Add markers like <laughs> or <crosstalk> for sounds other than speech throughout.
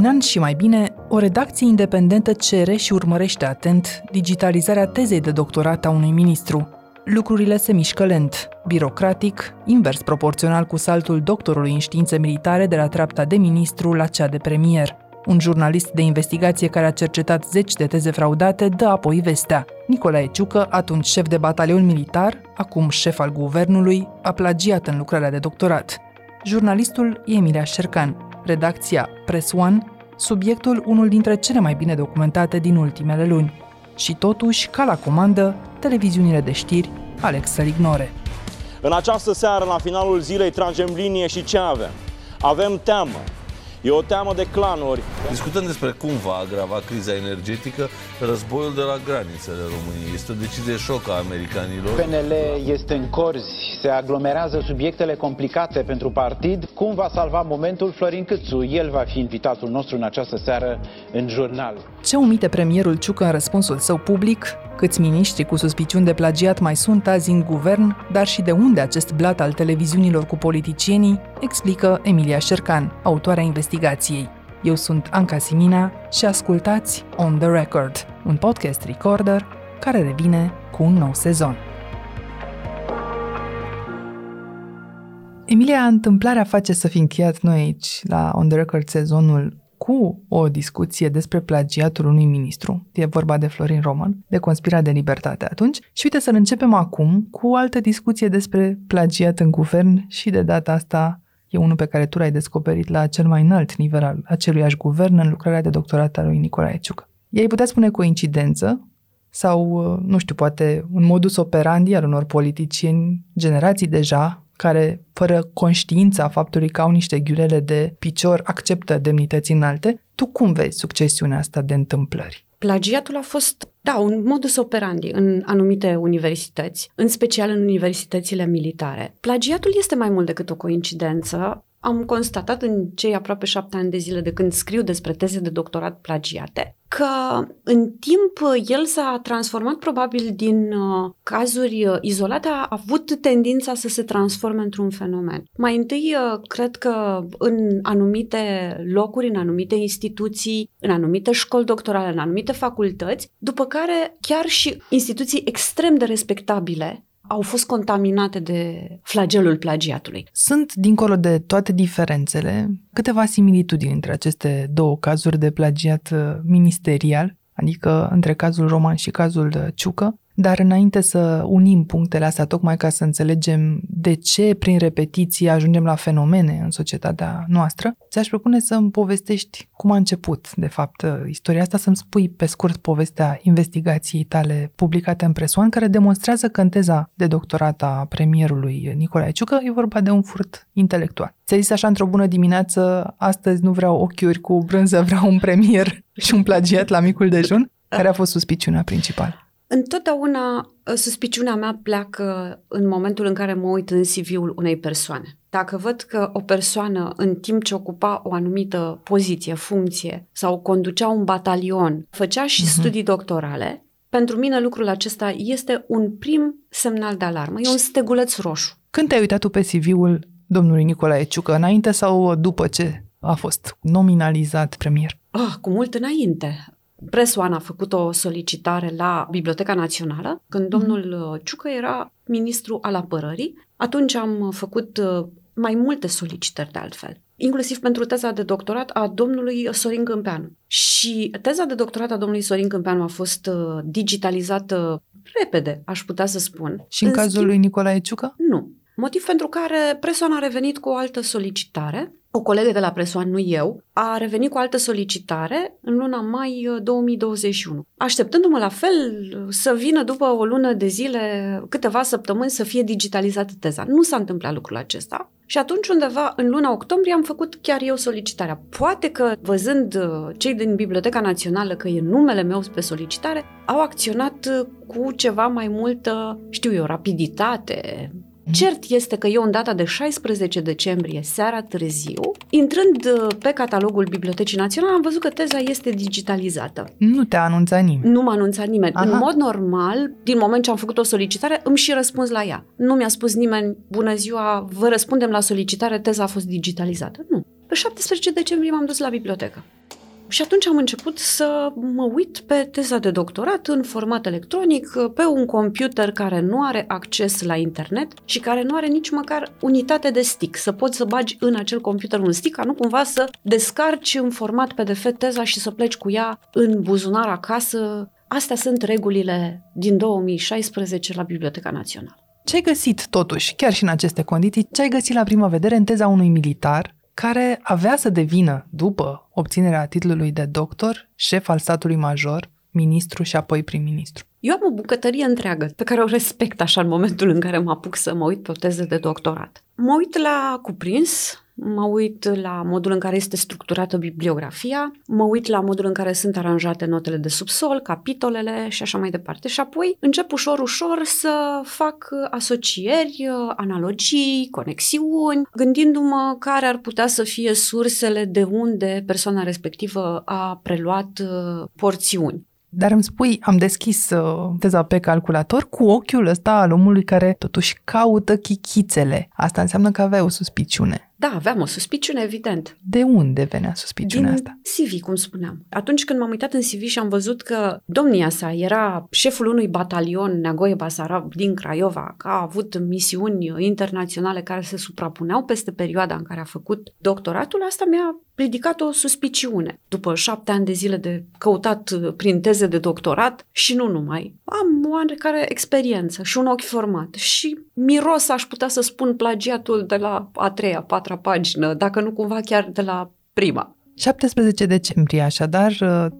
Un an și mai bine, o redacție independentă cere și urmărește atent digitalizarea tezei de doctorat a unui ministru. Lucrurile se mișcă lent, birocratic, invers proporțional cu saltul doctorului în științe militare de la treapta de ministru la cea de premier. Un jurnalist de investigație care a cercetat zeci de teze fraudate dă apoi vestea. Nicolae Ciucă, atunci șef de batalion militar, acum șef al guvernului, a plagiat în lucrarea de doctorat. Jurnalistul e Emilia Șercan, redacția Press One, subiectul unul dintre cele mai bine documentate din ultimele luni. Și totuși, ca la comandă, televiziunile de știri aleg să-l ignore. În această seară, la finalul zilei, tragem linie și ce avem? Avem teamă, E o teamă de clanuri. Discutăm despre cum va agrava criza energetică războiul de la granițele României. Este o decizie șoc a americanilor. PNL este în corzi, se aglomerează subiectele complicate pentru partid. Cum va salva momentul Florin Câțu? El va fi invitatul nostru în această seară în jurnal. Ce omite premierul Ciucă în răspunsul său public? Câți miniștri cu suspiciuni de plagiat mai sunt azi în guvern, dar și de unde acest blat al televiziunilor cu politicienii, explică Emilia Șercan, autoarea investigației. Eu sunt Anca Simina și ascultați On The Record, un podcast recorder care revine cu un nou sezon. Emilia, întâmplarea face să fi încheiat noi aici, la On The Record, sezonul cu o discuție despre plagiatul unui ministru, e vorba de Florin Roman, de conspira de libertate atunci, și uite să-l începem acum cu o altă discuție despre plagiat în guvern și de data asta e unul pe care tu l-ai descoperit la cel mai înalt nivel al aceluiași guvern în lucrarea de doctorat al lui Nicolae Ciucă. Ei putea spune coincidență sau, nu știu, poate un modus operandi al unor politicieni generații deja care, fără conștiința faptului că au niște ghiulele de picior, acceptă demnități înalte, tu cum vezi succesiunea asta de întâmplări? Plagiatul a fost, da, un modus operandi în anumite universități, în special în universitățile militare. Plagiatul este mai mult decât o coincidență. Am constatat în cei aproape șapte ani de zile de când scriu despre teze de doctorat plagiate că în timp el s-a transformat probabil din uh, cazuri uh, izolate, a avut tendința să se transforme într-un fenomen. Mai întâi, uh, cred că în anumite locuri, în anumite instituții, în anumite școli doctorale, în anumite facultăți, după care chiar și instituții extrem de respectabile au fost contaminate de flagelul plagiatului. Sunt, dincolo de toate diferențele, câteva similitudini între aceste două cazuri de plagiat uh, ministerial, adică între cazul Roman și cazul Ciucă, dar înainte să unim punctele astea, tocmai ca să înțelegem de ce prin repetiție ajungem la fenomene în societatea noastră, ți-aș propune să îmi povestești cum a început, de fapt, istoria asta, să-mi spui pe scurt povestea investigației tale publicate în presoan, care demonstrează că în teza de doctorat a premierului Nicolae Ciucă e vorba de un furt intelectual. Ți-ai zis așa într-o bună dimineață, astăzi nu vreau ochiuri cu brânză, vreau un premier și un plagiat la micul dejun? Care a fost suspiciunea principală? Întotdeauna ă, suspiciunea mea pleacă în momentul în care mă uit în CV-ul unei persoane. Dacă văd că o persoană, în timp ce ocupa o anumită poziție, funcție sau conducea un batalion, făcea și uh-huh. studii doctorale, pentru mine lucrul acesta este un prim semnal de alarmă, e un steguleț roșu. Când te-ai uitat tu pe CV-ul domnului Nicolae Ciucă, înainte sau după ce a fost nominalizat premier? Ah, cu mult înainte. Presoan a făcut o solicitare la Biblioteca Națională, când mhm. domnul uh, Ciucă era ministru al apărării. Atunci am făcut uh, mai multe solicitări de altfel inclusiv pentru teza de doctorat a domnului Sorin Câmpeanu. Și teza de doctorat a domnului Sorin Câmpeanu a fost uh, digitalizată repede, aș putea să spun. Și în, în cazul schimb, lui Nicolae Ciucă? Nu. Motiv pentru care Presoan a revenit cu o altă solicitare o colegă de la Presoan, nu eu, a revenit cu altă solicitare în luna mai 2021. Uh, Așteptându-mă la fel să vină după o lună de zile, câteva săptămâni, să fie digitalizată teza. Nu s-a întâmplat lucrul acesta. Și atunci, undeva în luna octombrie, am făcut chiar eu solicitarea. Poate că, văzând uh, cei din Biblioteca Națională că e numele meu pe solicitare, au acționat uh, cu ceva mai multă, știu eu, rapiditate, Cert este că eu în data de 16 decembrie, seara târziu, intrând uh, pe catalogul Bibliotecii Naționale, am văzut că teza este digitalizată. Nu te-a anunțat nimeni. Nu m-a anunțat nimeni. Aha. În mod normal, din moment ce am făcut o solicitare, îmi și răspuns la ea. Nu mi-a spus nimeni, bună ziua, vă răspundem la solicitare, teza a fost digitalizată. Nu. Pe 17 decembrie m-am dus la bibliotecă. Și atunci am început să mă uit pe teza de doctorat în format electronic, pe un computer care nu are acces la internet și care nu are nici măcar unitate de stick. Să poți să bagi în acel computer un stick, ca nu cumva să descarci în format PDF teza și să pleci cu ea în buzunar acasă. Astea sunt regulile din 2016 la Biblioteca Națională. Ce ai găsit, totuși, chiar și în aceste condiții, ce ai găsit la prima vedere în teza unui militar care avea să devină, după obținerea titlului de doctor, șef al statului major, ministru și apoi prim-ministru? Eu am o bucătărie întreagă pe care o respect așa în momentul în care mă apuc să mă uit pe o teză de doctorat. Mă uit la cuprins, mă uit la modul în care este structurată bibliografia, mă uit la modul în care sunt aranjate notele de subsol, capitolele și așa mai departe. Și apoi încep ușor, ușor să fac asocieri, analogii, conexiuni, gândindu-mă care ar putea să fie sursele de unde persoana respectivă a preluat uh, porțiuni. Dar îmi spui, am deschis uh, teza pe calculator cu ochiul ăsta al omului care totuși caută chichițele. Asta înseamnă că avea o suspiciune. Da, aveam o suspiciune, evident. De unde venea suspiciunea Din asta? CV, cum spuneam. Atunci când m-am uitat în CV și am văzut că domnia sa era șeful unui batalion Neagoe Basarab din Craiova, că a avut misiuni internaționale care se suprapuneau peste perioada în care a făcut doctoratul, asta mi-a ridicat o suspiciune. După șapte ani de zile de căutat prin teze de doctorat și nu numai, am oarecare experiență și un ochi format și miros aș putea să spun plagiatul de la a treia, patra patra pagină, dacă nu cumva chiar de la prima. 17 decembrie, așadar,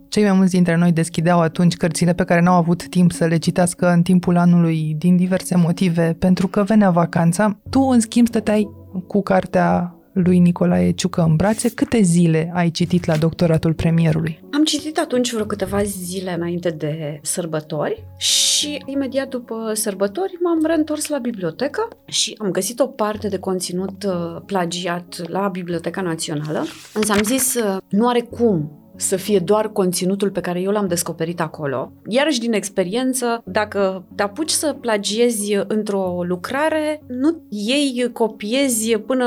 cei mai mulți dintre noi deschideau atunci cărțile pe care n-au avut timp să le citească în timpul anului din diverse motive, pentru că venea vacanța. Tu, în schimb, stăteai cu cartea lui Nicolae Ciucă în brațe. Câte zile ai citit la doctoratul premierului? Am citit atunci vreo câteva zile înainte de sărbători și imediat după sărbători m-am reîntors la bibliotecă și am găsit o parte de conținut uh, plagiat la Biblioteca Națională. Însă am zis, uh, nu are cum să fie doar conținutul pe care eu l-am descoperit acolo. Iarăși din experiență, dacă te apuci să plagiezi într-o lucrare, nu ei copiezi până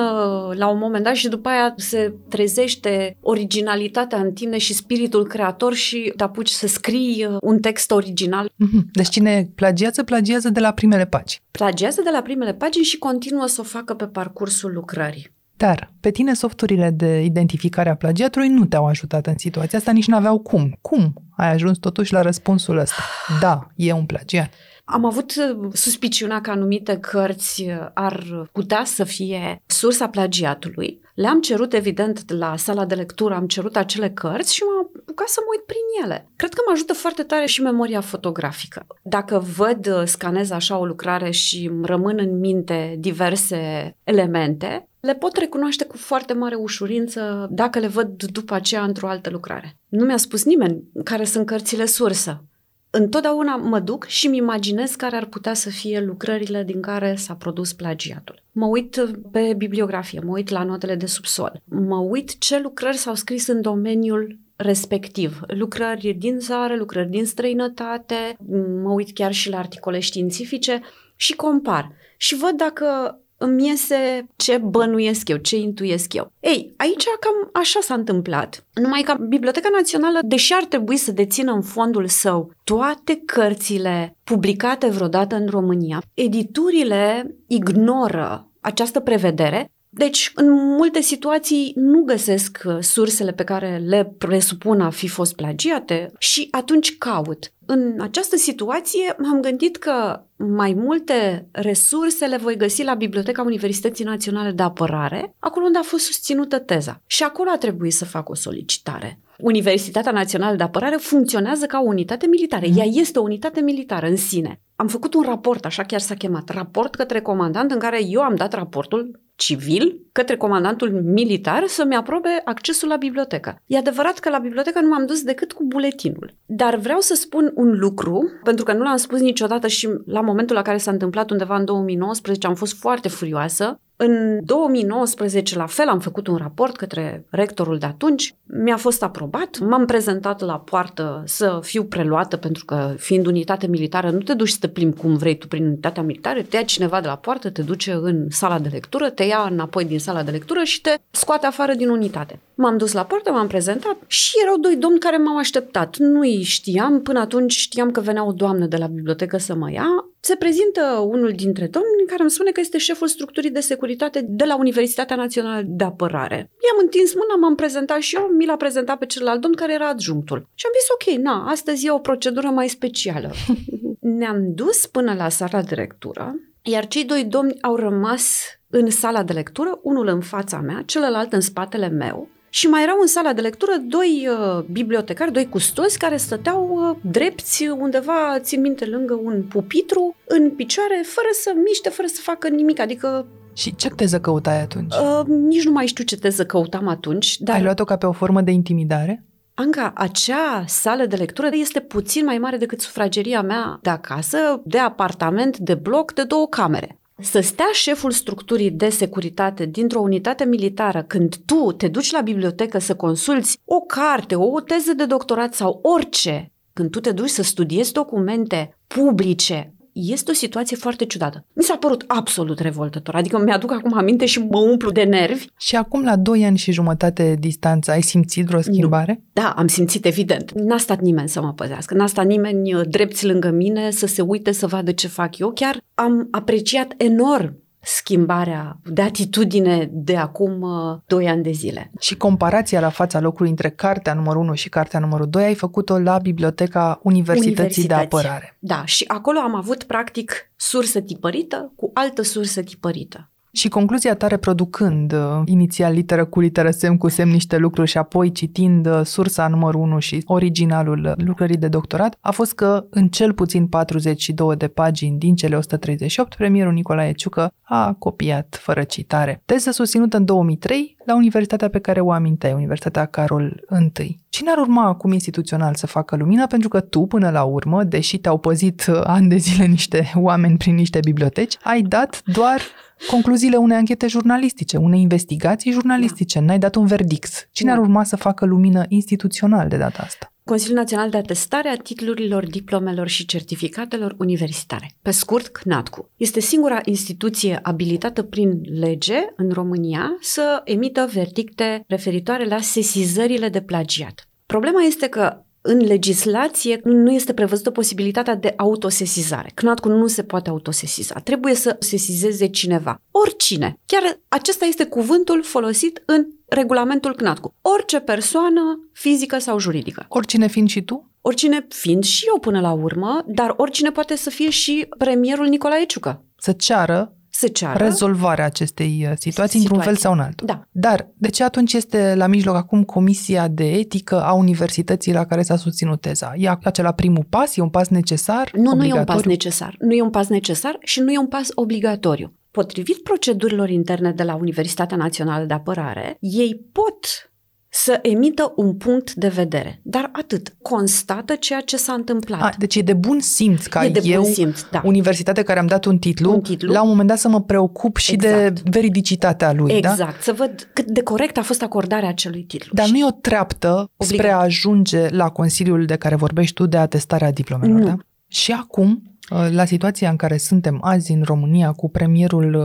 la un moment dat și după aia se trezește originalitatea în tine și spiritul creator și te apuci să scrii un text original. Mhm. Deci cine plagiază, plagiază de la primele pagini. Plagiază de la primele pagini și continuă să o facă pe parcursul lucrării. Dar pe tine softurile de identificare a plagiatului nu te-au ajutat în situația asta, nici n-aveau cum. Cum ai ajuns totuși la răspunsul ăsta? Da, e un plagiat. Am avut uh, suspiciunea că anumite cărți uh, ar putea să fie sursa plagiatului. Le-am cerut, evident, la sala de lectură, am cerut acele cărți și m-am apucat să mă uit prin ele. Cred că mă ajută foarte tare și memoria fotografică. Dacă văd, uh, scanez așa o lucrare și îmi rămân în minte diverse elemente, le pot recunoaște cu foarte mare ușurință dacă le văd după aceea într-o altă lucrare. Nu mi-a spus nimeni care sunt cărțile sursă. Întotdeauna mă duc și îmi imaginez care ar putea să fie lucrările din care s-a produs plagiatul. Mă uit pe bibliografie, mă uit la notele de subsol, mă uit ce lucrări s-au scris în domeniul respectiv. Lucrări din țară, lucrări din străinătate, mă uit chiar și la articole științifice și compar. Și văd dacă îmi iese ce bănuiesc eu, ce intuiesc eu. Ei, aici cam așa s-a întâmplat. Numai că Biblioteca Națională, deși ar trebui să dețină în fondul său toate cărțile publicate vreodată în România, editurile ignoră această prevedere deci, în multe situații nu găsesc uh, sursele pe care le presupun a fi fost plagiate și atunci caut. În această situație m-am gândit că mai multe resurse le voi găsi la Biblioteca Universității Naționale de Apărare, acolo unde a fost susținută teza. Și acolo a trebuit să fac o solicitare. Universitatea Națională de Apărare funcționează ca o unitate militară. Ea este o unitate militară în sine. Am făcut un raport, așa chiar s-a chemat, raport către comandant în care eu am dat raportul civil către comandantul militar să-mi aprobe accesul la bibliotecă. E adevărat că la bibliotecă nu m-am dus decât cu buletinul. Dar vreau să spun un lucru, pentru că nu l-am spus niciodată și la momentul la care s-a întâmplat undeva în 2019 am fost foarte furioasă. În 2019, la fel, am făcut un raport către rectorul de atunci, mi-a fost aprobat, m-am prezentat la poartă să fiu preluată, pentru că fiind unitate militară, nu te duci să te plimbi cum vrei tu prin unitatea militară, te ia cineva de la poartă, te duce în sala de lectură, te ia înapoi din sala de lectură și te scoate afară din unitate. M-am dus la poartă, m-am prezentat și erau doi domni care m-au așteptat. Nu-i știam, până atunci știam că venea o doamnă de la bibliotecă să mă ia. Se prezintă unul dintre domni care îmi spune că este șeful structurii de securitate de la Universitatea Națională de Apărare. I-am întins mâna, m-am prezentat și eu, mi l-a prezentat pe celălalt domn care era adjunctul. Și am zis, ok, na, astăzi e o procedură mai specială. <laughs> Ne-am dus până la sala de lectură, iar cei doi domni au rămas în sala de lectură, unul în fața mea, celălalt în spatele meu, și mai erau în sala de lectură doi uh, bibliotecari, doi custozi care stăteau uh, drepți undeva, țin minte, lângă un pupitru, în picioare, fără să miște, fără să facă nimic. Adică Și ce teză căutai atunci? uh, nici nu mai știu ce teză căutam atunci, dar Ai luat-o ca pe o formă de intimidare? Anca, acea sală de lectură este puțin mai mare decât sufrageria mea de acasă, de apartament, de bloc, de două camere. Să stea șeful structurii de securitate dintr-o unitate militară când tu te duci la bibliotecă să consulți o carte, o teză de doctorat sau orice, când tu te duci să studiezi documente publice, este o situație foarte ciudată. Mi s-a părut absolut revoltător, adică mi-aduc acum aminte și mă umplu de nervi. Și acum, la 2 ani și jumătate distanță, ai simțit vreo schimbare? Da, am simțit evident. N-a stat nimeni să mă păzească, n-a stat nimeni uh, drepți lângă mine să se uite să vadă ce fac eu. Chiar am apreciat enorm schimbarea de atitudine de acum uh, 2 ani de zile. Și comparația la fața locului între cartea numărul 1 și cartea numărul 2 ai făcut-o la Biblioteca Universității de Universități. Apărare. Da, și acolo am avut practic sursă tipărită cu altă sursă tipărită. Și concluzia ta reproducând uh, inițial literă cu literă, semn cu semn niște lucruri și apoi citind uh, sursa numărul 1 și originalul uh, lucrării de doctorat, a fost că în cel puțin 42 de pagini din cele 138, premierul Nicolae Ciucă a copiat fără citare. Teză susținută în 2003 la universitatea pe care o aminteai, Universitatea Carol I. Cine ar urma acum instituțional să facă lumină? Pentru că tu, până la urmă, deși te-au păzit uh, ani de zile niște oameni prin niște biblioteci, ai dat doar concluziile unei anchete jurnalistice, unei investigații jurnalistice. N-ai dat un verdict. Cine ar Nu. urma să facă lumină instituțional de data asta? Consiliul Național de Atestare a titlurilor, diplomelor și certificatelor universitare, pe scurt CNATCU. Este singura instituție abilitată prin lege în România să emită verdicte referitoare la sesizările de plagiat. Problema este că în legislație nu este prevăzută posibilitatea de autosesizare. CNATCU nu se poate autosesiza. Trebuie să sesizeze cineva. Oricine. Chiar acesta este cuvântul folosit în regulamentul CNATCU. Orice persoană fizică sau juridică. Oricine fiind și tu? Oricine fiind și eu până la urmă, dar oricine poate să fie și premierul Nicolae Ciucă. Să ceară Să ceară. rezolvarea acestei uh, situații într-un fel Situații. sau în altul. Da. Dar de ce atunci este la mijloc acum Comisia de Etică a Universității la care s-a susținut teza? E acela primul pas? E un pas necesar? Nu, nu e un obligatoriu? pas necesar. Nu e un pas necesar și nu e un pas obligatoriu. Potrivit procedurilor interne de la Universitatea Națională de Apărare, ei pot să emită un punct de vedere. Dar atât. Constată ceea ce s-a întâmplat. A, deci e de bun simț ca E de bun eu, simț, da. universitate care am dat un titlu, Un titlu. la un moment dat să mă preocup și de Exact. veridicitatea lui. Da? exact. Să văd cât de corect a fost acordarea acelui titlu. Dar Și- nu e o treaptă spre Obligat. a ajunge la Consiliul de care vorbești tu de atestarea diplomelor, Nu. da? Și acum, la situația în care suntem azi în România cu premierul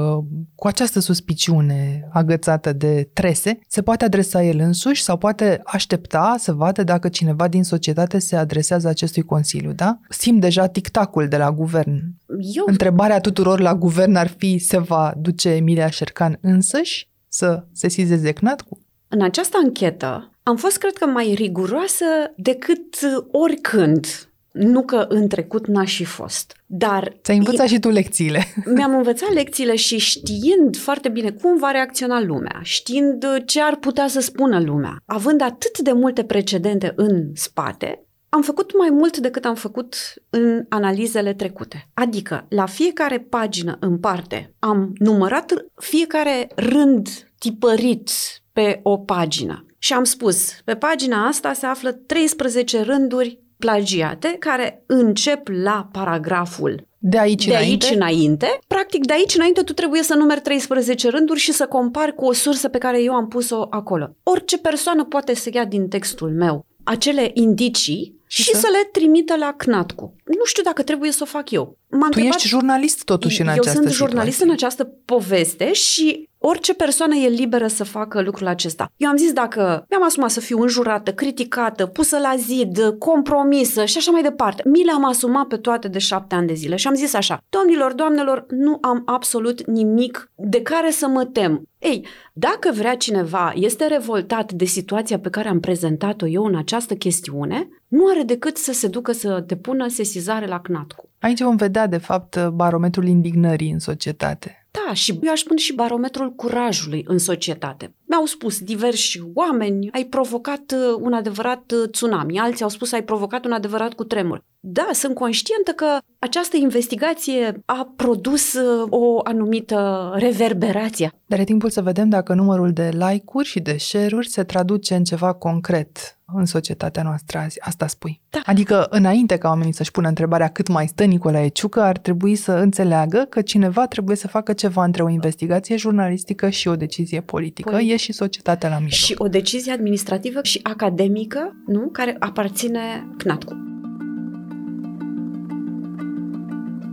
cu această suspiciune agățată de trese, se poate adresa el însuși sau poate aștepta să vadă dacă cineva din societate se adresează acestui Consiliu, da? Simt deja tictacul de la guvern. Eu Întrebarea tuturor la guvern ar fi se va duce Emilia Șercan însăși să sesizeze CNATCU? În această anchetă am fost, cred că, mai riguroasă decât oricând. Nu că în trecut n-aș fi fost. Dar Ți-ai învățat și tu lecțiile. <laughs> mi-am învățat lecțiile și știind foarte bine cum va reacționa lumea, știind ce ar putea să spună lumea, având atât de multe precedente în spate, am făcut mai mult decât am făcut în analizele trecute. Adică, la fiecare pagină în parte, am numărat fiecare rând tipărit pe o pagină. Și am spus, pe pagina asta se află 13 rânduri plagiate care încep la paragraful De aici de înainte? aici înainte. Practic, de aici înainte tu trebuie să numeri 13 rânduri și să compari cu o sursă pe care eu am pus-o acolo. Orice persoană poate să ia din textul meu acele indicii și, Și să- să le trimită la CNATCU. Nu știu dacă trebuie să o fac eu. M-a Tu întrebat- ești jurnalist totuși în eu această sunt jurnalist situație. în această poveste și Orice persoană e liberă să facă lucrul acesta. Eu am zis dacă mi-am asumat să fiu înjurată, criticată, pusă la zid, compromisă și așa mai departe, mi le-am asumat pe toate de șapte ani de zile și am zis așa, domnilor, doamnelor, nu am absolut nimic de care să mă tem. Ei, dacă vrea cineva, este revoltat de situația pe care am prezentat-o eu în această chestiune, nu are decât să se ducă să depună sesizare la CNATCU. Aici vom vedea, de fapt, barometrul indignării în societate. Da, și eu aș spune și barometrul curajului în societate. Mi-au spus diversi oameni, ai provocat uh, un adevărat uh, tsunami, alții au spus ai provocat un adevărat cutremur. Da, sunt conștientă că această investigație a produs uh, o anumită reverberație. Dar e timpul să vedem dacă numărul de like-uri și de share-uri se traduce în ceva concret în societatea noastră azi. Asta spui. Da. Adică, înainte ca oamenii să-și pună întrebarea cât mai stă Nicolae Ciucă, ar trebui să înțeleagă că cineva trebuie să facă ceva între o investigație jurnalistică și o decizie politică. Păi, e și societatea la mijloc. Și o decizie administrativă și academică, nu? Care aparține CNATCU.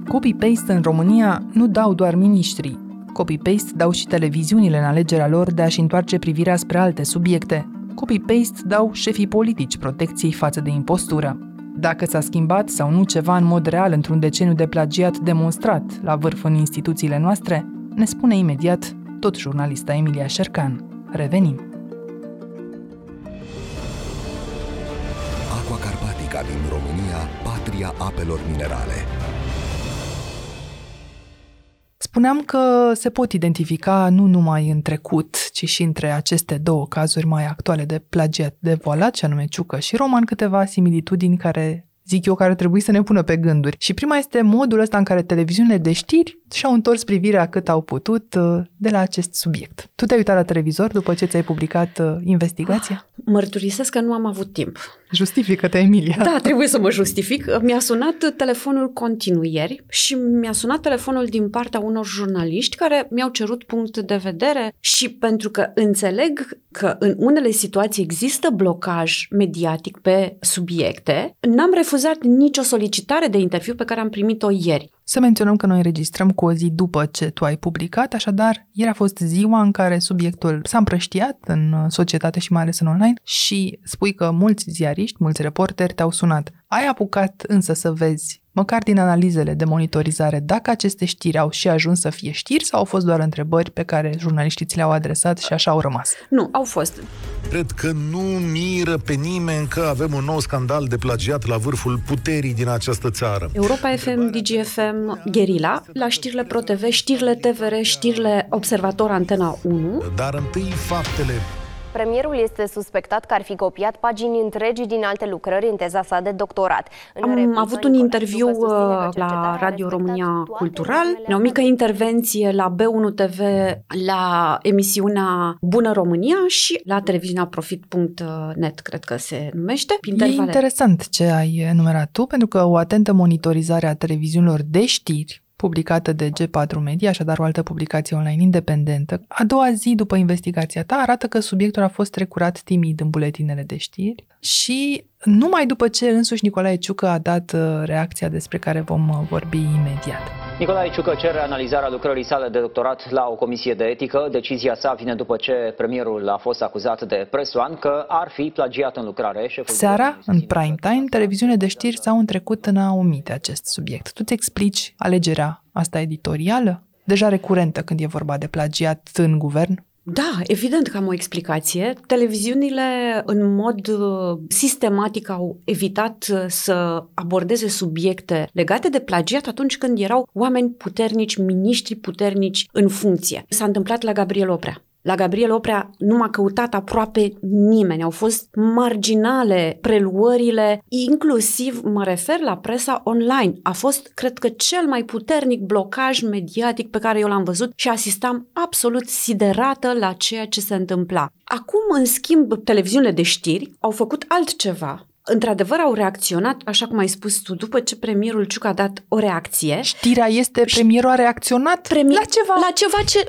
Copy-paste în România nu dau doar miniștrii. Copy-paste dau și televiziunile în alegerea lor de a-și întoarce privirea spre alte subiecte. Copy-paste dau șefii politici protecției față de impostură. Dacă s-a schimbat sau nu ceva în mod real într-un deceniu de plagiat demonstrat la vârf în instituțiile noastre, ne spune imediat tot jurnalista Emilia Șercan. Revenim. Aqua Carpatica din România, patria apelor minerale. Spuneam că se pot identifica nu numai în trecut, ci și între aceste două cazuri mai actuale de plagiat de voalat, ce anume Ciucă și Roman, câteva similitudini care zic eu, care trebuie să ne pună pe gânduri. Și prima este modul ăsta în care televiziunile de știri și-au întors privirea cât au putut uh, de la acest subiect. Tu te-ai uitat la televizor după ce ți-ai publicat uh, investigația? Mărturisesc că nu am avut timp. Justifică-te, Emilia. Da, trebuie să mă justific. Mi-a sunat telefonul continuu ieri și mi-a sunat telefonul din partea unor jurnaliști care mi-au cerut punct de vedere și pentru că înțeleg că în unele situații există blocaj mediatic pe subiecte, n-am refuzat nicio solicitare de interviu pe care am primit-o ieri. Să menționăm că noi înregistrăm cu o zi după ce tu ai publicat, așadar, ieri a fost ziua în care subiectul s-a împrăștiat în societate și mai ales în online și spui că mulți ziariști, mulți reporteri te-au sunat. Ai apucat însă să vezi măcar din analizele de monitorizare, dacă aceste știri au și ajuns să fie știri sau au fost doar întrebări pe care jurnaliștii ți le-au adresat și așa au rămas? Nu, au fost. Cred că nu miră pe nimeni că avem un nou scandal de plagiat la vârful puterii din această țară. Europa FM, DGFM, Gherila, la știrile ProTV, știrile TVR, știrile Observator Antena 1. Dar întâi faptele Premierul este suspectat că ar fi copiat pagini întregi din alte lucrări în teza sa de doctorat. În Am avut un interviu uh, la Radio România Cultural, o mică intervenție la B1 TV, la emisiunea Bună România și la televiziunea Profit.net, cred că se numește. E interesant ce ai enumerat tu, pentru că o atentă monitorizare a televiziunilor de știri publicată de G4 Media, așadar o altă publicație online independentă, a doua zi după investigația ta arată că subiectul a fost trecurat timid în buletinele de știri și numai după ce însuși Nicolae Ciucă a dat uh, reacția despre care vom uh, vorbi imediat. Nicolae Ciucă cere analizarea lucrării sale de doctorat la o comisie de etică. Decizia sa vine după ce premierul a fost acuzat de presoan că ar fi plagiat în lucrare. Șeful Seara, în prime time, televiziune de știri s-au întrecut în a omite acest subiect. Tu-ți explici alegerea asta editorială? Deja recurentă când e vorba de plagiat în guvern? Da, evident că am o explicație. Televiziunile în mod uh, sistematic au evitat uh, să abordeze subiecte legate de plagiat atunci când erau oameni puternici, miniștri puternici în funcție. S-a întâmplat la Gabriel Oprea. La Gabriel Oprea nu m-a căutat aproape nimeni. Au fost marginale preluările, inclusiv mă refer la presa online. A fost, cred că, cel mai puternic blocaj mediatic pe care eu l-am văzut și asistam absolut siderată la ceea ce se întâmpla. Acum, în schimb, televiziunile de știri au făcut altceva într-adevăr au reacționat, așa cum ai spus tu, după ce premierul Ciuc a dat o reacție. Știrea este, premierul a reacționat Premi- la ceva. La ceva ce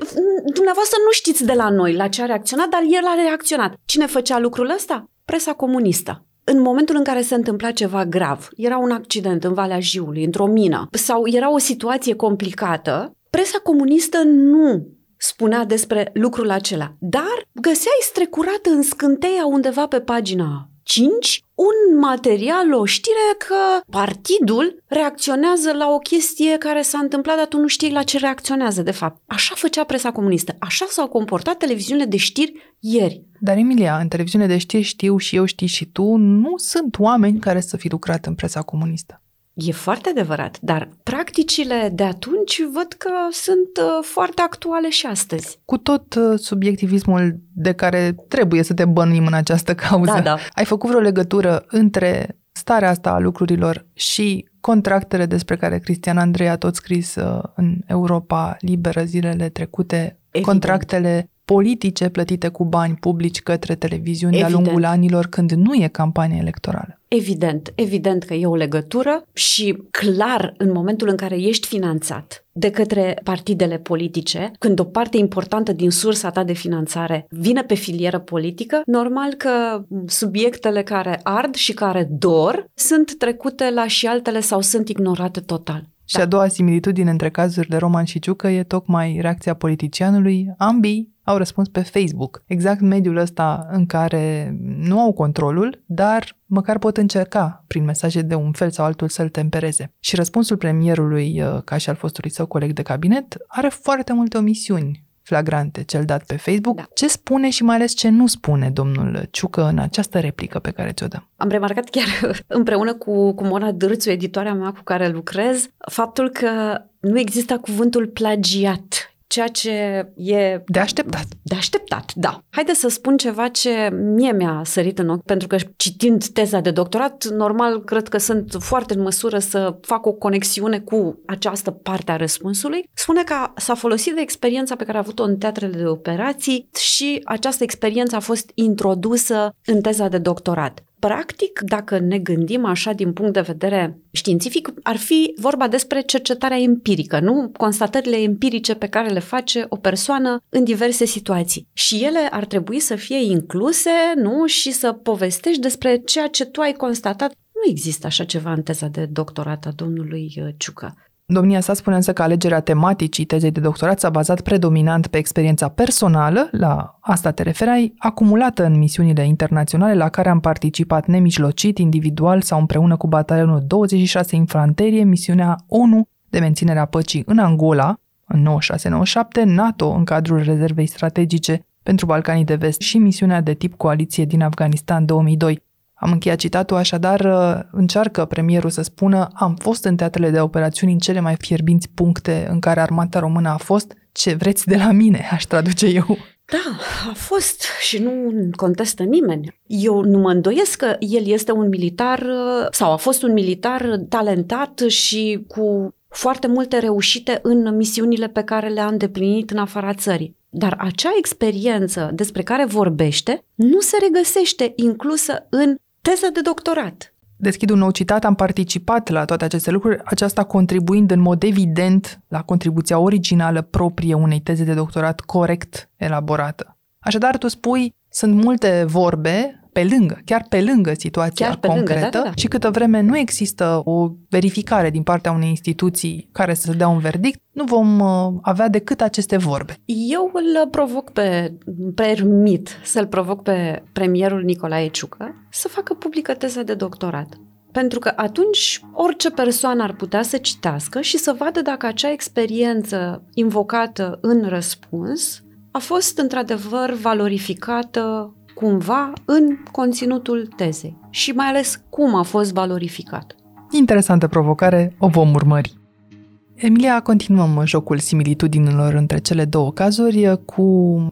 dumneavoastră nu știți de la noi la ce a reacționat, dar el a reacționat. Cine făcea lucrul ăsta? Presa comunistă. În momentul în care se întâmpla ceva grav, era un accident în Valea Jiului, într-o mină, sau era o situație complicată, presa comunistă nu spunea despre lucrul acela, dar găseai strecurat în scânteia undeva pe pagina 5 un material, o știre că partidul reacționează la o chestie care s-a întâmplat, dar tu nu știi la ce reacționează, de fapt. Așa făcea presa comunistă. Așa s-au comportat televiziunile de știri ieri. Dar, Emilia, în televiziune de știri știu și eu știi și tu, nu sunt oameni care să fi lucrat în presa comunistă. E foarte adevărat, dar practicile de atunci văd că sunt uh, foarte actuale și astăzi. Cu tot uh, subiectivismul de care trebuie să te bănuim în această cauză, Da, da. ai făcut vreo legătură între starea asta a lucrurilor și contractele despre care Cristian Andrei a tot scris uh, în Europa Liberă zilele trecute, Evident. contractele politice plătite cu bani publici către televiziuni de-a Evident. lungul anilor când nu e campanie electorală. Evident, evident că e o legătură și clar în momentul în care ești finanțat de către partidele politice, când o parte importantă din sursa ta de finanțare vine pe filieră politică, normal că subiectele care ard și care dor sunt trecute la și altele sau sunt ignorate total. Și a doua similitudine între cazurile Roman și Ciucă e tocmai reacția politicianului. Ambii au răspuns pe Facebook. Exact mediul ăsta în care nu au controlul, dar măcar pot încerca prin mesaje de un fel sau altul să-l tempereze. Și răspunsul premierului, uh, ca și al fostului său coleg de cabinet, are foarte multe omisiuni flagrante, cel dat pe Facebook. Da. Ce spune și mai ales ce nu spune domnul Ciucă în această replică pe care ți-o dăm? Am remarcat chiar <laughs> împreună cu, cu Mona Dârțu, editoarea mea cu care lucrez, faptul că nu există cuvântul plagiat, ceea ce e De așteptat. de așteptat, da. Haideți să spun ceva ce mie mi-a sărit în ochi, pentru că citind teza de doctorat, normal, cred că sunt foarte în măsură să fac o conexiune cu această parte a răspunsului. Spune că s-a folosit de experiența pe care a avut-o în teatrele de operații și această experiență a fost introdusă în teza de doctorat. Practic, dacă ne gândim așa din punct de vedere științific, ar fi vorba despre cercetarea empirică, nu? Constatările empirice pe care le face o persoană în diverse situații. Și ele ar trebui să fie incluse, nu? Și să povestești despre ceea ce tu ai constatat. Nu există așa ceva în teza de doctorat a domnului uh, Ciucă. Domnia sa spune însă că alegerea tematicii tezei de doctorat s-a bazat predominant pe experiența personală, la asta te referai, acumulată în misiunile internaționale la care am participat nemijlocit, individual sau împreună cu batalionul 26 Infanterie, misiunea ONU de menținere a păcii în Angola, în 96-97, NATO în cadrul rezervei strategice pentru Balcanii de Vest și misiunea de tip coaliție din Afganistan 2002. Am încheiat citatul, așadar uh, încearcă premierul să spună am fost în teatrele de operațiuni în cele mai fierbinți puncte în care armata română a fost, ce vreți de la mine, <laughs> aș traduce eu. Da, a fost și nu contestă nimeni. Eu nu mă îndoiesc că el este un militar uh, sau a fost un militar talentat și cu foarte multe reușite în misiunile pe care le-a îndeplinit în afara țării. Dar acea experiență despre care vorbește nu se regăsește inclusă în teza de doctorat. Deschid un nou citat, am participat la toate aceste lucruri, aceasta contribuind în mod evident la contribuția originală proprie unei teze de doctorat corect elaborată. Așadar, tu spui, sunt multe vorbe pe lângă, chiar pe lângă situația Chiar pe lângă, concretă da, da, da. și câtă vreme nu există o verificare din partea unei instituții care să dea un verdict, nu vom uh, avea decât aceste vorbe. Eu îl provoc pe, permit să-l provoc pe premierul Nicolae Ciucă să facă publică teza de doctorat. Pentru că atunci orice persoană ar putea să citească și să vadă dacă acea experiență invocată în răspuns a fost într-adevăr valorificată cumva în conținutul tezei și mai ales cum a fost valorificată. Interesantă provocare, o vom urmări. Emilia, continuăm jocul similitudinilor între cele două cazuri cu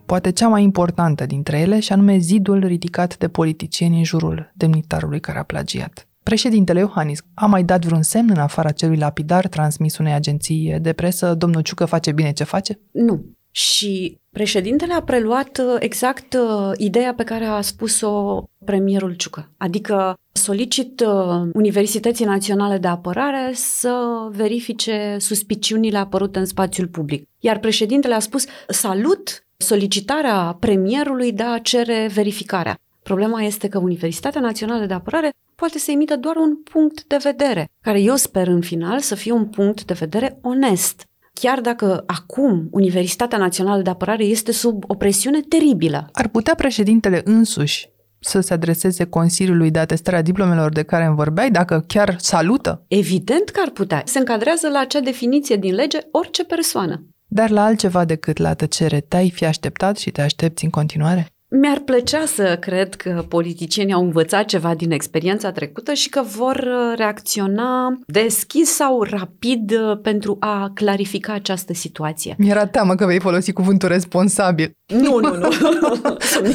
poate cea mai importantă dintre ele și anume zidul ridicat de politicieni în jurul demnitarului care a plagiat. Președintele Iohannis a mai dat vreun semn în afara celui lapidar transmis unei agenții de presă, domnul Ciucă face bine ce face? Nu. Și președintele a preluat uh, exact uh, ideea pe care a spus-o premierul Ciucă. Adică solicit uh, Universității Naționale de Apărare să verifice suspiciunile apărute în spațiul public. Iar președintele a spus salut solicitarea premierului de a cere verificarea. Problema este că Universitatea Națională de Apărare poate să emită doar un punct de vedere, care eu sper în final să fie un punct de vedere onest. Chiar dacă acum Universitatea Națională de Apărare este sub o presiune teribilă. Ar putea președintele însuși să se adreseze Consiliului de atestare a diplomelor de care îmi vorbeai, dacă chiar salută? Evident că ar putea. Se încadrează la acea definiție din lege orice persoană. Dar la altceva decât la tăcere, te-ai fi așteptat și te aștepți în continuare? Mi-ar plăcea să cred că politicienii au învățat ceva din experiența trecută și că vor uh, reacționa deschis sau rapid uh, pentru a clarifica această situație. Mi-era teamă că vei folosi cuvântul responsabil. Nu, nu, nu.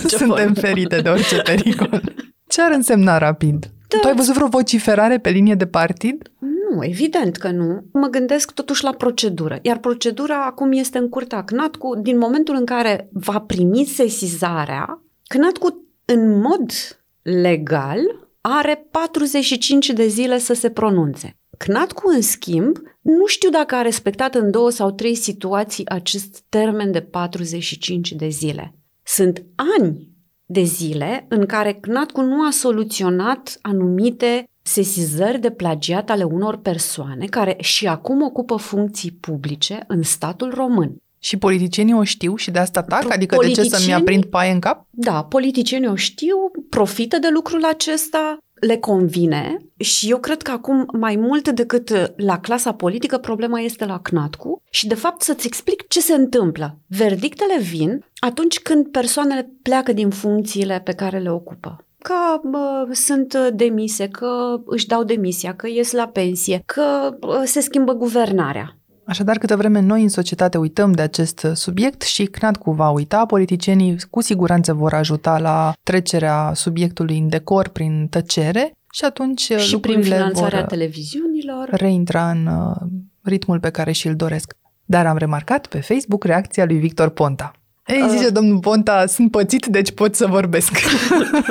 <laughs> Suntem ferite de orice pericol. Ce ar însemna rapid? Da. Tu ai văzut vreo vociferare pe linie de partid? Nu, evident că nu. Mă gândesc totuși la procedură. Iar procedura acum este în curtea CNATCU. Din momentul în care va primi sesizarea, CNATCU în mod legal are 45 de zile să se pronunțe. CNATCU, în schimb, nu știu dacă a respectat în două sau trei situații acest termen de 45 de zile. Sunt ani de zile în care CNATCU nu a soluționat anumite sesizări de plagiat ale unor persoane care și acum ocupă funcții publice în statul român. Și politicienii o știu și de asta tac? Adică de ce să-mi aprind paie în cap? Da, politicienii o știu, profită de lucrul acesta, le convine și eu cred că acum mai mult decât la clasa politică problema este la CNATCU și de fapt să-ți explic ce se întâmplă. Verdictele vin atunci când persoanele pleacă din funcțiile pe care le ocupă că bă, sunt demise, că își dau demisia, că ies la pensie, că bă, se schimbă guvernarea. Așadar, câtă vreme noi în societate uităm de acest subiect și CNADCU va uita, politicienii cu siguranță vor ajuta la trecerea subiectului în decor prin tăcere și atunci și prin finanțarea televiziunilor reintra în uh, ritmul pe care și-l doresc. Dar am remarcat pe Facebook reacția lui Victor Ponta. Ei, zice uh. domnul Ponta, sunt pățit, deci pot să vorbesc.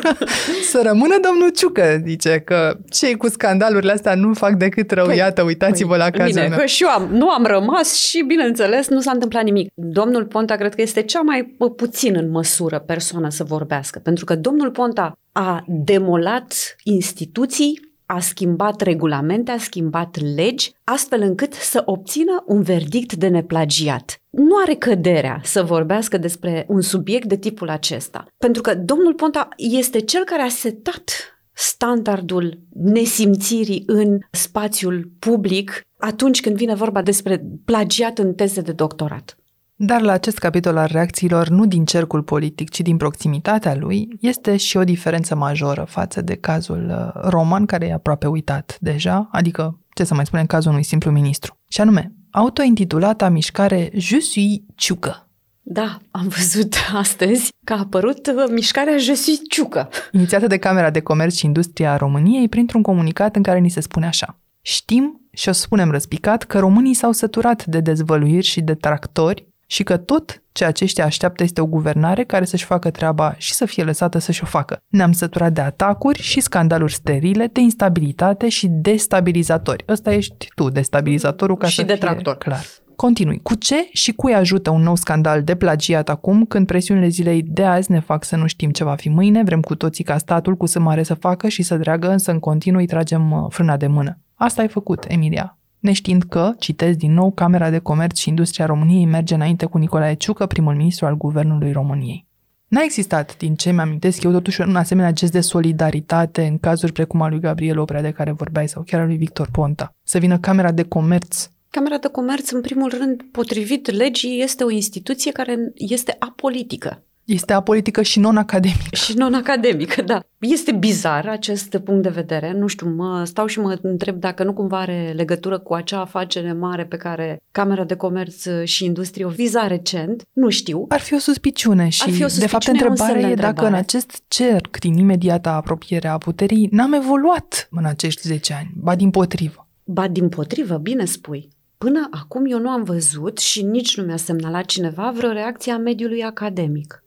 <laughs> să rămână domnul Ciucă, zice că cei cu scandalurile astea nu fac decât rău. Păi, Iată, uitați-vă păi, la cazul bine, meu. că și eu am, nu am rămas și, bineînțeles, nu s-a întâmplat nimic. Domnul Ponta cred că este cea mai puțin în măsură persoană să vorbească, pentru că domnul Ponta a demolat instituții a schimbat regulamente, a schimbat legi, astfel încât să obțină un verdict de neplagiat. Nu are căderea să vorbească despre un subiect de tipul acesta, pentru că domnul Ponta este cel care a setat standardul nesimțirii în spațiul public atunci când vine vorba despre plagiat în teze de doctorat. Dar la acest capitol al reacțiilor, nu din cercul politic, ci din proximitatea lui, este și o diferență majoră față de cazul uh, roman, care e aproape uitat deja, adică, ce să mai spunem, cazul unui simplu ministru. Și anume, autointitulata mișcare Je suis Ciucă. Da, am văzut astăzi că a apărut uh, mișcarea Je suis Ciucă. Inițiată de Camera de Comerț și Industria României printr-un comunicat în care ni se spune așa. Știm și o spunem răspicat că românii s-au săturat de dezvăluiri și de tractori și că tot ce aceștia așteaptă este o guvernare care să-și facă treaba și să fie lăsată să-și o facă. Ne-am săturat de atacuri și scandaluri sterile, de instabilitate și destabilizatori. Ăsta ești tu, destabilizatorul, ca și să detractor. fie clar. Continui. Cu ce și cui ajută un nou scandal de plagiat acum, când presiunile zilei de azi ne fac să nu știm ce va fi mâine, vrem cu toții ca statul cu mare să facă și să dreagă, însă în continuu îi tragem uh, frâna de mână. Asta ai făcut, Emilia neștiind că, citez din nou, Camera de Comerț și Industria României merge înainte cu Nicolae Ciucă, primul ministru al Guvernului României. N-a existat, din ce mi-amintesc eu, totuși un asemenea gest de solidaritate în cazuri precum al lui Gabriel Oprea de care vorbeai sau chiar al lui Victor Ponta. Să vină Camera de Comerț Camera de Comerț, în primul rând, potrivit legii, este o instituție care este apolitică. Este apolitică și non-academică. Și non-academică, da. Este bizar acest punct de vedere. Nu știu, mă stau și mă întreb dacă nu cumva are legătură cu acea afacere mare pe care Camera de Comerț și Industrie o viza recent. Nu știu. Ar fi o suspiciune și, Ar fi o suspiciune, de fapt, întrebarea e dacă în acest cerc din imediata apropiere a puterii n-am evoluat în acești 10 ani, ba din potrivă. Ba din potrivă, bine spui. Până acum eu nu am văzut și nici nu mi-a semnalat cineva vreo reacție a mediului academic.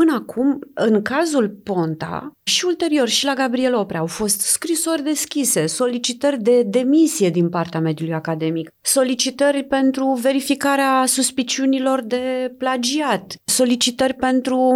Până acum, în cazul Ponta și ulterior și la Gabriel Oprea au fost scrisori deschise, solicitări de demisie din partea mediului academic, solicitări pentru verificarea suspiciunilor de plagiat, solicitări pentru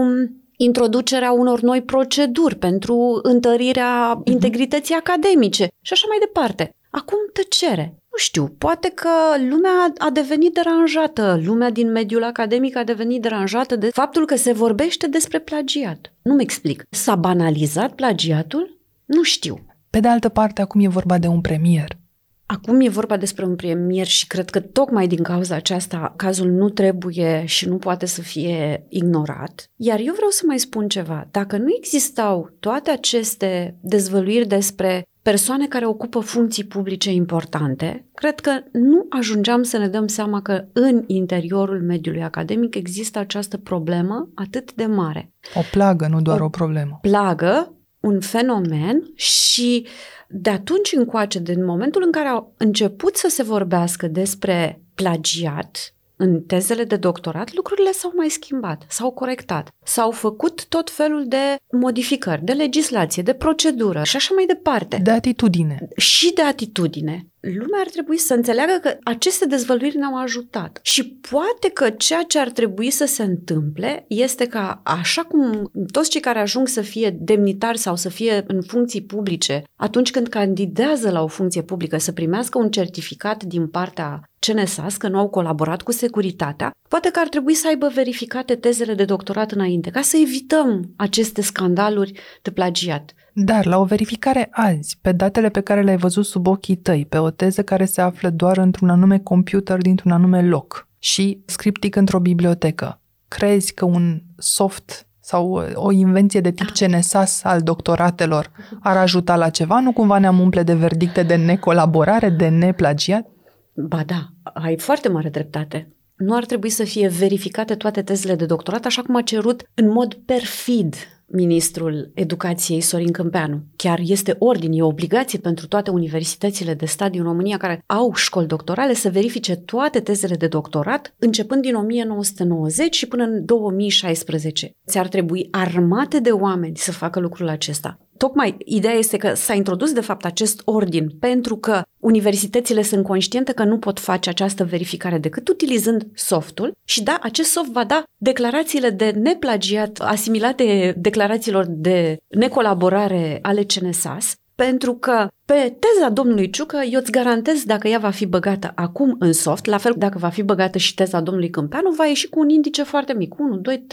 introducerea unor noi proceduri pentru întărirea mhm. integrității academice și așa mai departe. Acum tăcere. Nu știu, poate că lumea a devenit deranjată, lumea din mediul academic a devenit deranjată de faptul că se vorbește despre plagiat. Nu-mi explic. S-a banalizat plagiatul? Nu știu. Pe de altă parte, acum e vorba de un premier. Acum e vorba despre un premier și cred că tocmai din cauza aceasta cazul nu trebuie și nu poate să fie ignorat. Iar eu vreau să mai spun ceva. Dacă nu existau toate aceste dezvăluiri despre persoane care ocupă funcții publice importante, cred că nu ajungeam să ne dăm seama că în interiorul mediului academic există această problemă atât de mare. O plagă, nu doar o, o problemă. Plagă, un fenomen și de atunci încoace, din momentul în care au început să se vorbească despre plagiat, în tezele de doctorat, lucrurile s-au mai schimbat, s-au corectat, s-au făcut tot felul de modificări, de legislație, de procedură și așa mai departe. De atitudine. Și de atitudine. Lumea ar trebui să înțeleagă că aceste dezvăluiri ne-au ajutat. Și poate că ceea ce ar trebui să se întâmple este ca, așa cum toți cei care ajung să fie demnitari sau să fie în funcții publice, atunci când candidează la o funcție publică, să primească un certificat din partea CNSAS, că nu au colaborat cu securitatea, poate că ar trebui să aibă verificate tezele de doctorat înainte, ca să evităm aceste scandaluri de plagiat. Dar la o verificare azi, pe datele pe care le-ai văzut sub ochii tăi, pe o teză care se află doar într-un anume computer dintr-un anume loc și scriptic într-o bibliotecă, crezi că un soft sau o invenție de tip da. CNSAS al doctoratelor ar ajuta la ceva? Nu cumva ne-am umple de verdicte de necolaborare, de neplagiat? Ba da, ai foarte mare dreptate. Nu ar trebui să fie verificate toate tezele de doctorat, așa cum a cerut în mod perfid ministrul educației Sorin Câmpeanu. Chiar este ordin, e obligație pentru toate universitățile de stat din România care au școli doctorale să verifice toate tezele de doctorat începând din 1990 și până în 2016. Ți-ar trebui armate de oameni să facă lucrul acesta tocmai ideea este că s-a introdus de fapt acest ordin pentru că universitățile sunt conștiente că nu pot face această verificare decât utilizând softul și da, acest soft va da declarațiile de neplagiat asimilate declarațiilor de necolaborare ale CNSAS pentru că pe teza domnului Ciucă, eu îți garantez dacă ea va fi băgată acum în soft, la fel dacă va fi băgată și teza domnului Câmpeanu, va ieși cu un indice foarte mic, 1, 2,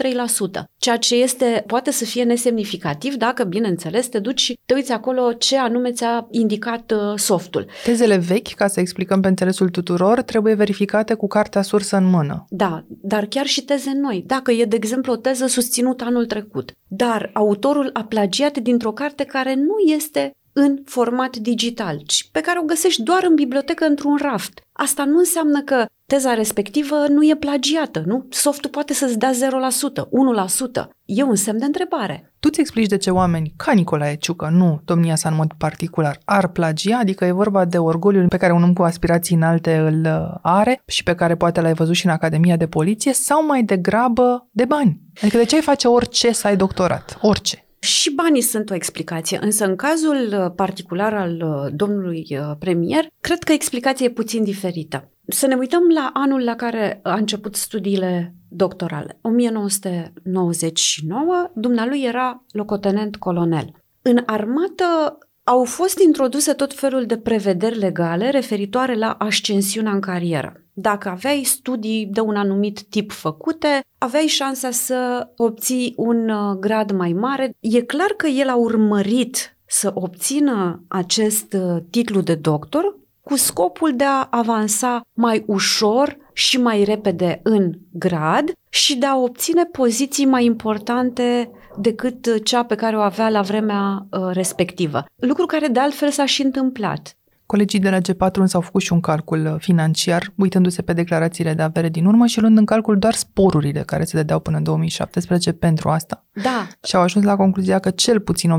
3%. Ceea ce este, poate să fie nesemnificativ dacă, bineînțeles, te duci și te uiți acolo ce anume ți-a indicat uh, softul. Tezele vechi, ca să explicăm pe înțelesul tuturor, trebuie verificate cu cartea sursă în mână. Da, dar chiar și teze noi. Dacă e, de exemplu, o teză susținută anul trecut, dar autorul a plagiat dintr-o carte care nu este în format digital, ci pe care o găsești doar în bibliotecă într-un raft. Asta nu înseamnă că teza respectivă nu e plagiată, nu? Softul poate să-ți dea 0%, 1%. E un semn de întrebare. Tu ți explici de ce oameni ca Nicolae Ciucă, nu domnia sa în mod particular, ar plagia, adică e vorba de orgoliul pe care un om cu aspirații înalte îl uh, are și pe care poate l-ai văzut și în Academia de Poliție, sau mai degrabă de bani. Adică de ce ai face orice să ai doctorat? Orice. Și banii sunt o explicație, însă în cazul uh, particular al uh, domnului uh, premier, cred că explicația e puțin diferită. Să ne uităm la anul la care a început studiile doctorale. 1999, dumnealui era locotenent colonel. În armată au fost introduse tot felul de prevederi legale referitoare la ascensiunea în carieră. Dacă aveai studii de un anumit tip făcute, aveai șansa să obții un uh, grad mai mare. E clar că el a urmărit să obțină acest uh, titlu de doctor cu scopul de a avansa mai ușor și mai repede în grad și de a obține poziții mai importante decât cea pe care o avea la vremea uh, respectivă. Lucru care de altfel s-a și întâmplat. Colegii de la G4 s-au făcut și un calcul uh, financiar, uitându-se pe declarațiile de avere din urmă și luând în calcul doar sporurile care se dădeau până în 2017 pentru asta. Da. Și au ajuns la concluzia că cel puțin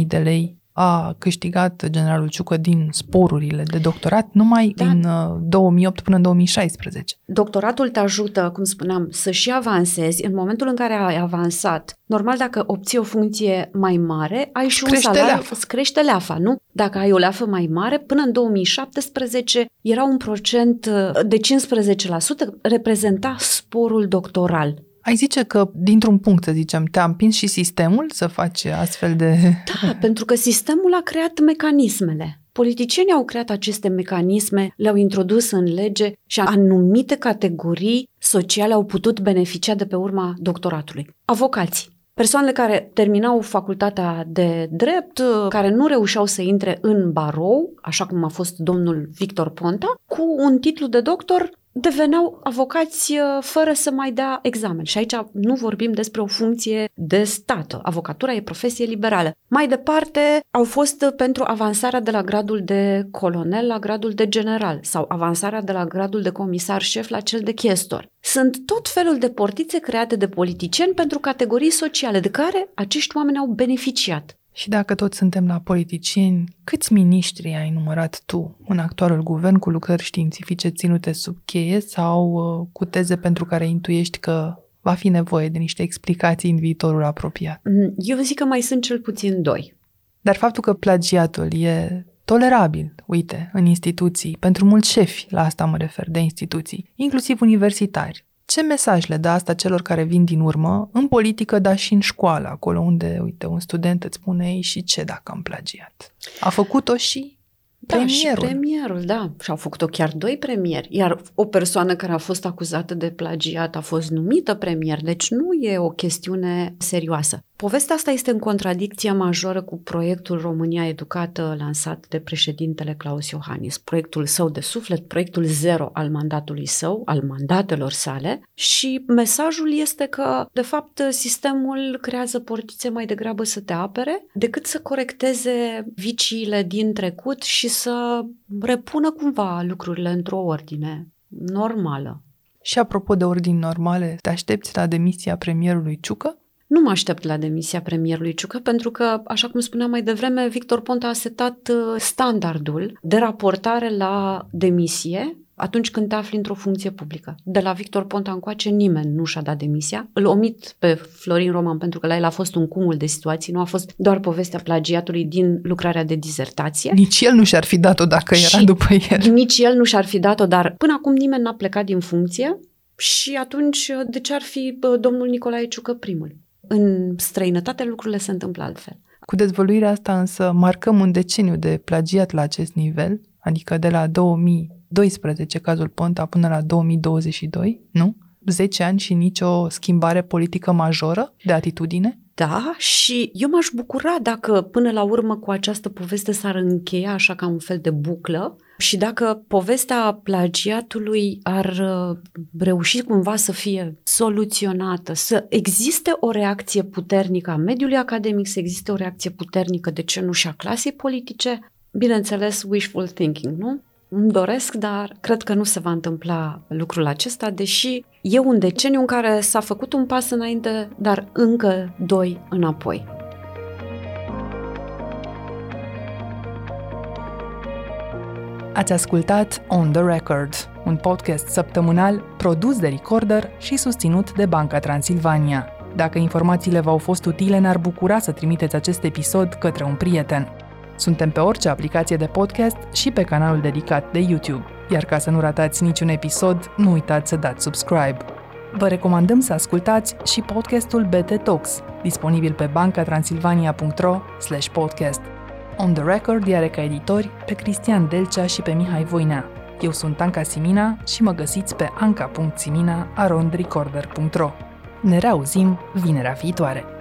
85.000 de lei a câștigat generalul Ciucă din sporurile de doctorat numai da. din 2008 uh, până în 2016. Doctoratul te ajută, cum spuneam, să și avansezi. În momentul în care ai avansat, normal dacă obții o funcție mai mare, ai și crește un salariu, leafa. crește leafa, nu? Dacă ai o leafă mai mare, până în 2017 era un procent uh, de 15%, reprezenta sporul doctoral. Ai zice că, dintr-un punct, să zicem, te-a împins și sistemul să faci astfel de... Da, <laughs> pentru că sistemul a creat mecanismele. Politicienii au creat aceste mecanisme, le-au introdus în lege și anumite categorii sociale au putut beneficia de pe urma doctoratului. Avocații, persoanele care terminau facultatea de drept, care nu reușeau să intre în barou, așa cum a fost domnul Victor Ponta, cu un titlu de doctor deveneau avocați uh, fără să mai dea examen. Și aici nu vorbim despre o funcție de stat. Avocatura e profesie liberală. Mai departe, au fost pentru avansarea de la gradul de colonel la gradul de general sau avansarea de la gradul de comisar șef la cel de chestor. Sunt tot felul de portițe create de politicieni pentru categorii sociale de care acești oameni au beneficiat. Și dacă toți suntem la politicieni, câți miniștri ai numărat tu în actualul guvern cu lucrări științifice ținute sub cheie sau uh, cu teze pentru care intuiești că va fi nevoie de niște explicații în viitorul apropiat? Mm, eu zic că mai sunt cel puțin doi. Dar faptul că plagiatul e tolerabil, uite, în instituții, pentru mulți șefi, la asta mă refer, de instituții, inclusiv universitari, ce mesaj le dă asta celor care vin din urmă, în politică, dar și în școală, acolo unde, uite, un student îți spune ei și ce dacă am plagiat? A făcut-o și da, premierul. și premierul, da. Și au făcut-o chiar doi premieri. Iar o persoană care a fost acuzată de plagiat a fost numită premier, deci nu e o chestiune serioasă. Povestea asta este în contradicție majoră cu proiectul România Educată lansat de președintele Claus Iohannis, proiectul său de suflet, proiectul zero al mandatului său, al mandatelor sale și mesajul este că, de fapt, sistemul creează portițe mai degrabă să te apere decât să corecteze viciile din trecut și să repună cumva lucrurile într-o ordine normală. Și apropo de ordini normale, te aștepți la demisia premierului Ciucă? Nu mă aștept la demisia premierului Ciucă pentru că, așa cum spuneam mai devreme, Victor Ponta a setat uh, standardul de raportare la demisie atunci când te afli într-o funcție publică. De la Victor Ponta încoace nimeni nu și-a dat demisia. Îl omit pe Florin Roman pentru că la el a fost un cumul de situații, nu a fost doar povestea plagiatului din lucrarea de dizertație. Nici el nu și-ar fi dat-o dacă și era după el. Nici el nu și-ar fi dat-o, dar până acum nimeni n-a plecat din funcție și atunci de ce ar fi domnul Nicolae Ciucă primul? În străinătate lucrurile se întâmplă altfel. Cu dezvăluirea asta însă marcăm un deceniu de plagiat la acest nivel, adică de la 2012 cazul Ponta până la 2022, nu? 10 ani și nicio schimbare politică majoră de atitudine? Da, și eu m-aș bucura dacă până la urmă cu această poveste s-ar încheia așa ca un fel de buclă și dacă povestea plagiatului ar uh, reuși cumva să fie soluționată, să existe o reacție puternică a mediului academic, să existe o reacție puternică, de ce nu și a clasei politice, bineînțeles wishful thinking, nu? Îmi doresc, dar cred că nu se va întâmpla lucrul acesta, deși e un deceniu în care s-a făcut un pas înainte, dar încă doi înapoi. Ați ascultat On The Record, un podcast săptămânal produs de Recorder și susținut de Banca Transilvania. Dacă informațiile v-au fost utile, ne-ar bucura să trimiteți acest episod către un prieten. Suntem pe orice aplicație de podcast și pe canalul dedicat de YouTube. Iar ca să nu ratați niciun episod, nu uitați să dați subscribe. Vă recomandăm să ascultați și podcastul BT Talks, disponibil pe bancatransilvania.ro podcast. On the Record are ca editori pe Cristian Delcea și pe Mihai Voinea. Eu sunt Anca Simina și mă găsiți pe anca.simina.arondrecorder.ro Ne reauzim vinerea viitoare!